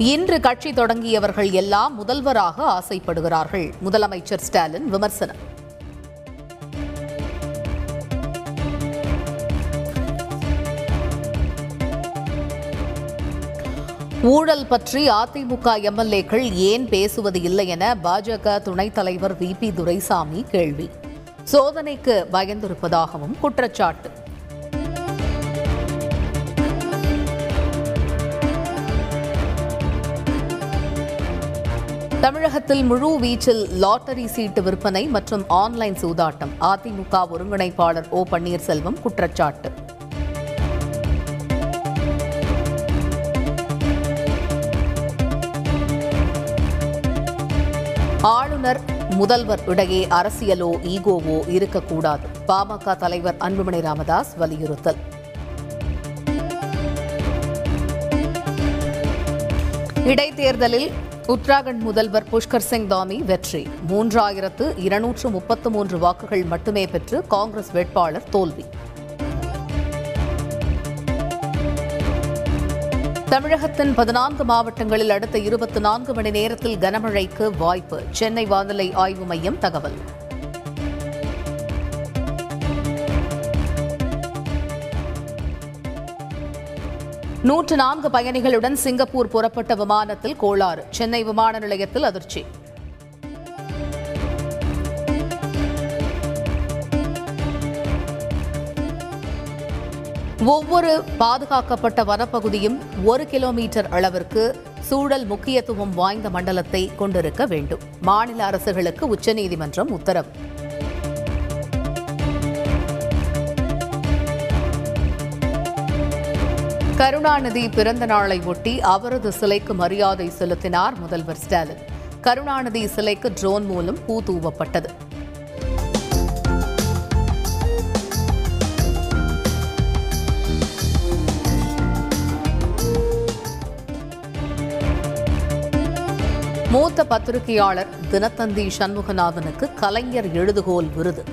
இன்று கட்சி தொடங்கியவர்கள் எல்லாம் முதல்வராக ஆசைப்படுகிறார்கள். முதலமைச்சர் ஸ்டாலின் விமர்சனம். ஊழல் பற்றி அதிமுக எம்எல்ஏக்கள் ஏன் பேசுவது இல்லை என பாஜக துணைத் தலைவர் வி பி துரைசாமி கேள்வி. சோதனைக்கு பயந்திருப்பதாகவும் குற்றச்சாட்டு. தமிழகத்தில் முழு வீச்சில் லாட்டரி சீட்டு விற்பனை மற்றும் ஆன்லைன் சூதாட்டம். அதிமுக ஒருங்கிணைப்பாளர் ஓ பன்னீர்செல்வம் குற்றச்சாட்டு. ஆளுநர் முதல்வர் இடையே அரசியலோ ஈகோவோ இருக்கக்கூடாது. பாமக தலைவர் அன்புமணி ராமதாஸ் வலியுறுத்தல். இடைத்தேர்தலில் உத்தராகண்ட் முதல்வர் புஷ்கர் சிங் தாமி வெற்றி. மூன்றாயிரத்து இருநூற்று முப்பத்து மூன்று வாக்குகள் மட்டுமே பெற்று காங்கிரஸ் வேட்பாளர் தோல்வி. தமிழகத்தின் பதினான்கு மாவட்டங்களில் அடுத்த இருபத்தி நான்கு மணி நேரத்தில் கனமழைக்கு வாய்ப்பு. சென்னை வானிலை ஆய்வு மையம் தகவல். நூற்று நான்கு பயணிகளுடன் சிங்கப்பூர் புறப்பட்ட விமானத்தில் கோளாறு. சென்னை விமான நிலையத்தில் அதிர்ச்சி. ஒவ்வொரு பாதுகாக்கப்பட்ட வனப்பகுதியும் ஒரு கிலோமீட்டர் அளவிற்கு சூழல் முக்கியத்துவம் வாய்ந்த மண்டலத்தை கொண்டிருக்க வேண்டும். மாநில அரசுகளுக்கு உச்சநீதிமன்றம் உத்தரவு. கருணாநிதி பிறந்த நாளை ஒட்டி அவரது சிலைக்கு மரியாதை செலுத்தினார் முதல்வர் ஸ்டாலின். கருணாநிதி சிலைக்கு ட்ரோன் மூலம் பூ தூவப்பட்டது. மூத்த பத்திரிகையாளர் தினத்தந்தி சண்முகநாதனுக்கு கலைஞர் எழுதுகோல் விருது.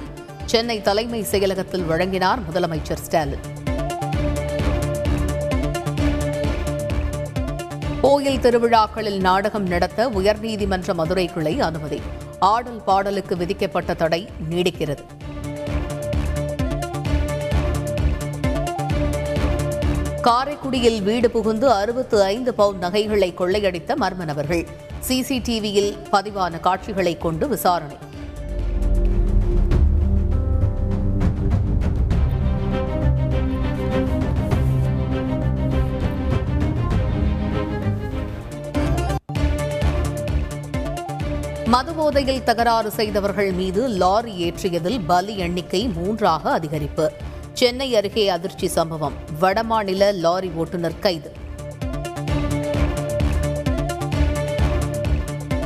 சென்னை தலைமை செயலகத்தில் வழங்கினார் முதலமைச்சர் ஸ்டாலின். கோயில் திருவிழாக்களில் நாடகம் நடத்த உயர்நீதிமன்ற மதுரை கிளை அனுமதி. ஆடல் பாடலுக்கு விதிக்கப்பட்ட தடை நீடிக்கிறது. காரைக்குடியில் வீடு புகுந்து அறுபத்து ஐந்து பவுண்ட் நகைகளை கொள்ளையடித்த மர்ம நபர்கள். சிசிடிவியில் பதிவான காட்சிகளை கொண்டு விசாரணை. மதுபோதையில் தகராறு செய்தவர்கள் மீது லாரி ஏற்றியதில் பலி எண்ணிக்கை மூன்றாக அதிகரிப்பு. சென்னை அருகே அதிர்ச்சி சம்பவம். வடமாநில லாரி ஓட்டுநர் கைது.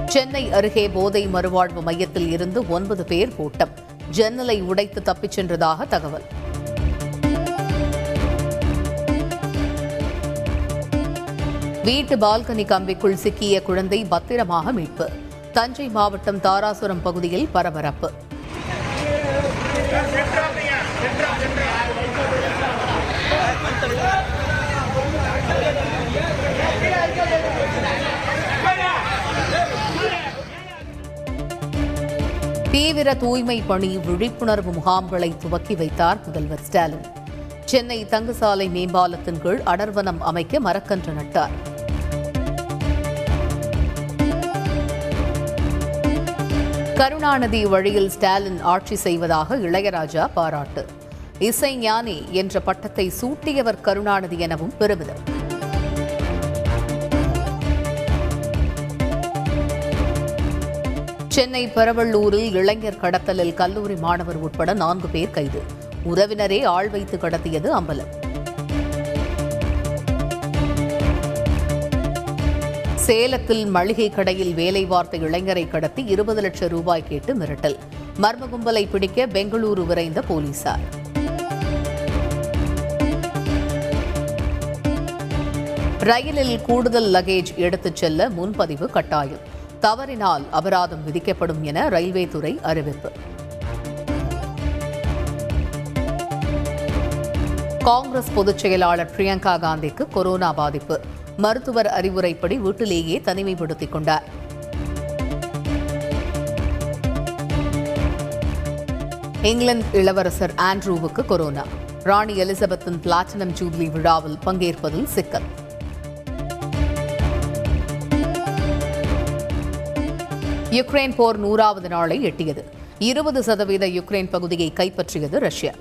சென்னை அருகே போதை மறுவாழ்வு மையத்தில் இருந்து ஒன்பது பேர் கூட்டம். ஜன்னலை உடைத்து தப்பிச் சென்றதாக தகவல். வீட்டு பால்கனி கம்பிக்குள் சிக்கிய குழந்தை பத்திரமாக மீட்பு. தஞ்சை மாவட்டம் தாராசுரம் பகுதியில் பரபரப்பு. தீவிர தூய்மை பணி விழிப்புணர்வு முகாம்களை துவக்கி வைத்தார் முதல்வர் ஸ்டாலின். சென்னை தங்குசாலை மேம்பாலத்தின் கீழ் அடர்வனம் அமைக்க மரக்கன்று நட்டார். கருணாநிதி வழியில் ஸ்டாலின் ஆட்சி செய்வதாக இளையராஜா பாராட்டு. இசை ஞானி என்ற பட்டத்தை சூட்டியவர் கருணாநிதி எனவும் பெருமிதம். சென்னை பெரவள்ளூரில் இளைஞர் கடத்தலில் கல்லூரி மாணவர் உட்பட நான்கு பேர் கைது. உறவினரே ஆள் வைத்து கடத்தியது அம்பலம். சேலத்தில் மளிகை கடையில் வேலை பார்த்த இளைஞரை கடத்தி இருபது லட்சம் ரூபாய் கேட்டு மிரட்டல். மர்ம கும்பலை பிடிக்க பெங்களூரு விரைந்த போலீசார். ரயிலில் கூடுதல் லகேஜ் எடுத்துச் செல்ல முன்பதிவு கட்டாயம். தவறினால் அபராதம் விதிக்கப்படும் என ரயில்வே துறை அறிவிப்பு. காங்கிரஸ் பொதுச் செயலாளர் பிரியங்கா காந்திக்கு கொரோனா பாதிப்பு. மருத்துவர் அறிவுரைப்படி வீட்டிலேயே தனிமைப்படுத்திக் கொண்டார். இங்கிலாந்து இளவரசர் ஆண்ட்ரூவுக்கு கொரோனா. ராணி எலிசபெத்தின் பிளாட்டினம் ஜூப்ளி விழாவில் பங்கேற்பதில் சிக்கல். யுக்ரைன் போர் நூறாவது நாளை எட்டியது. இருபது சதவீத யுக்ரைன் பகுதியை கைப்பற்றியது ரஷ்யா.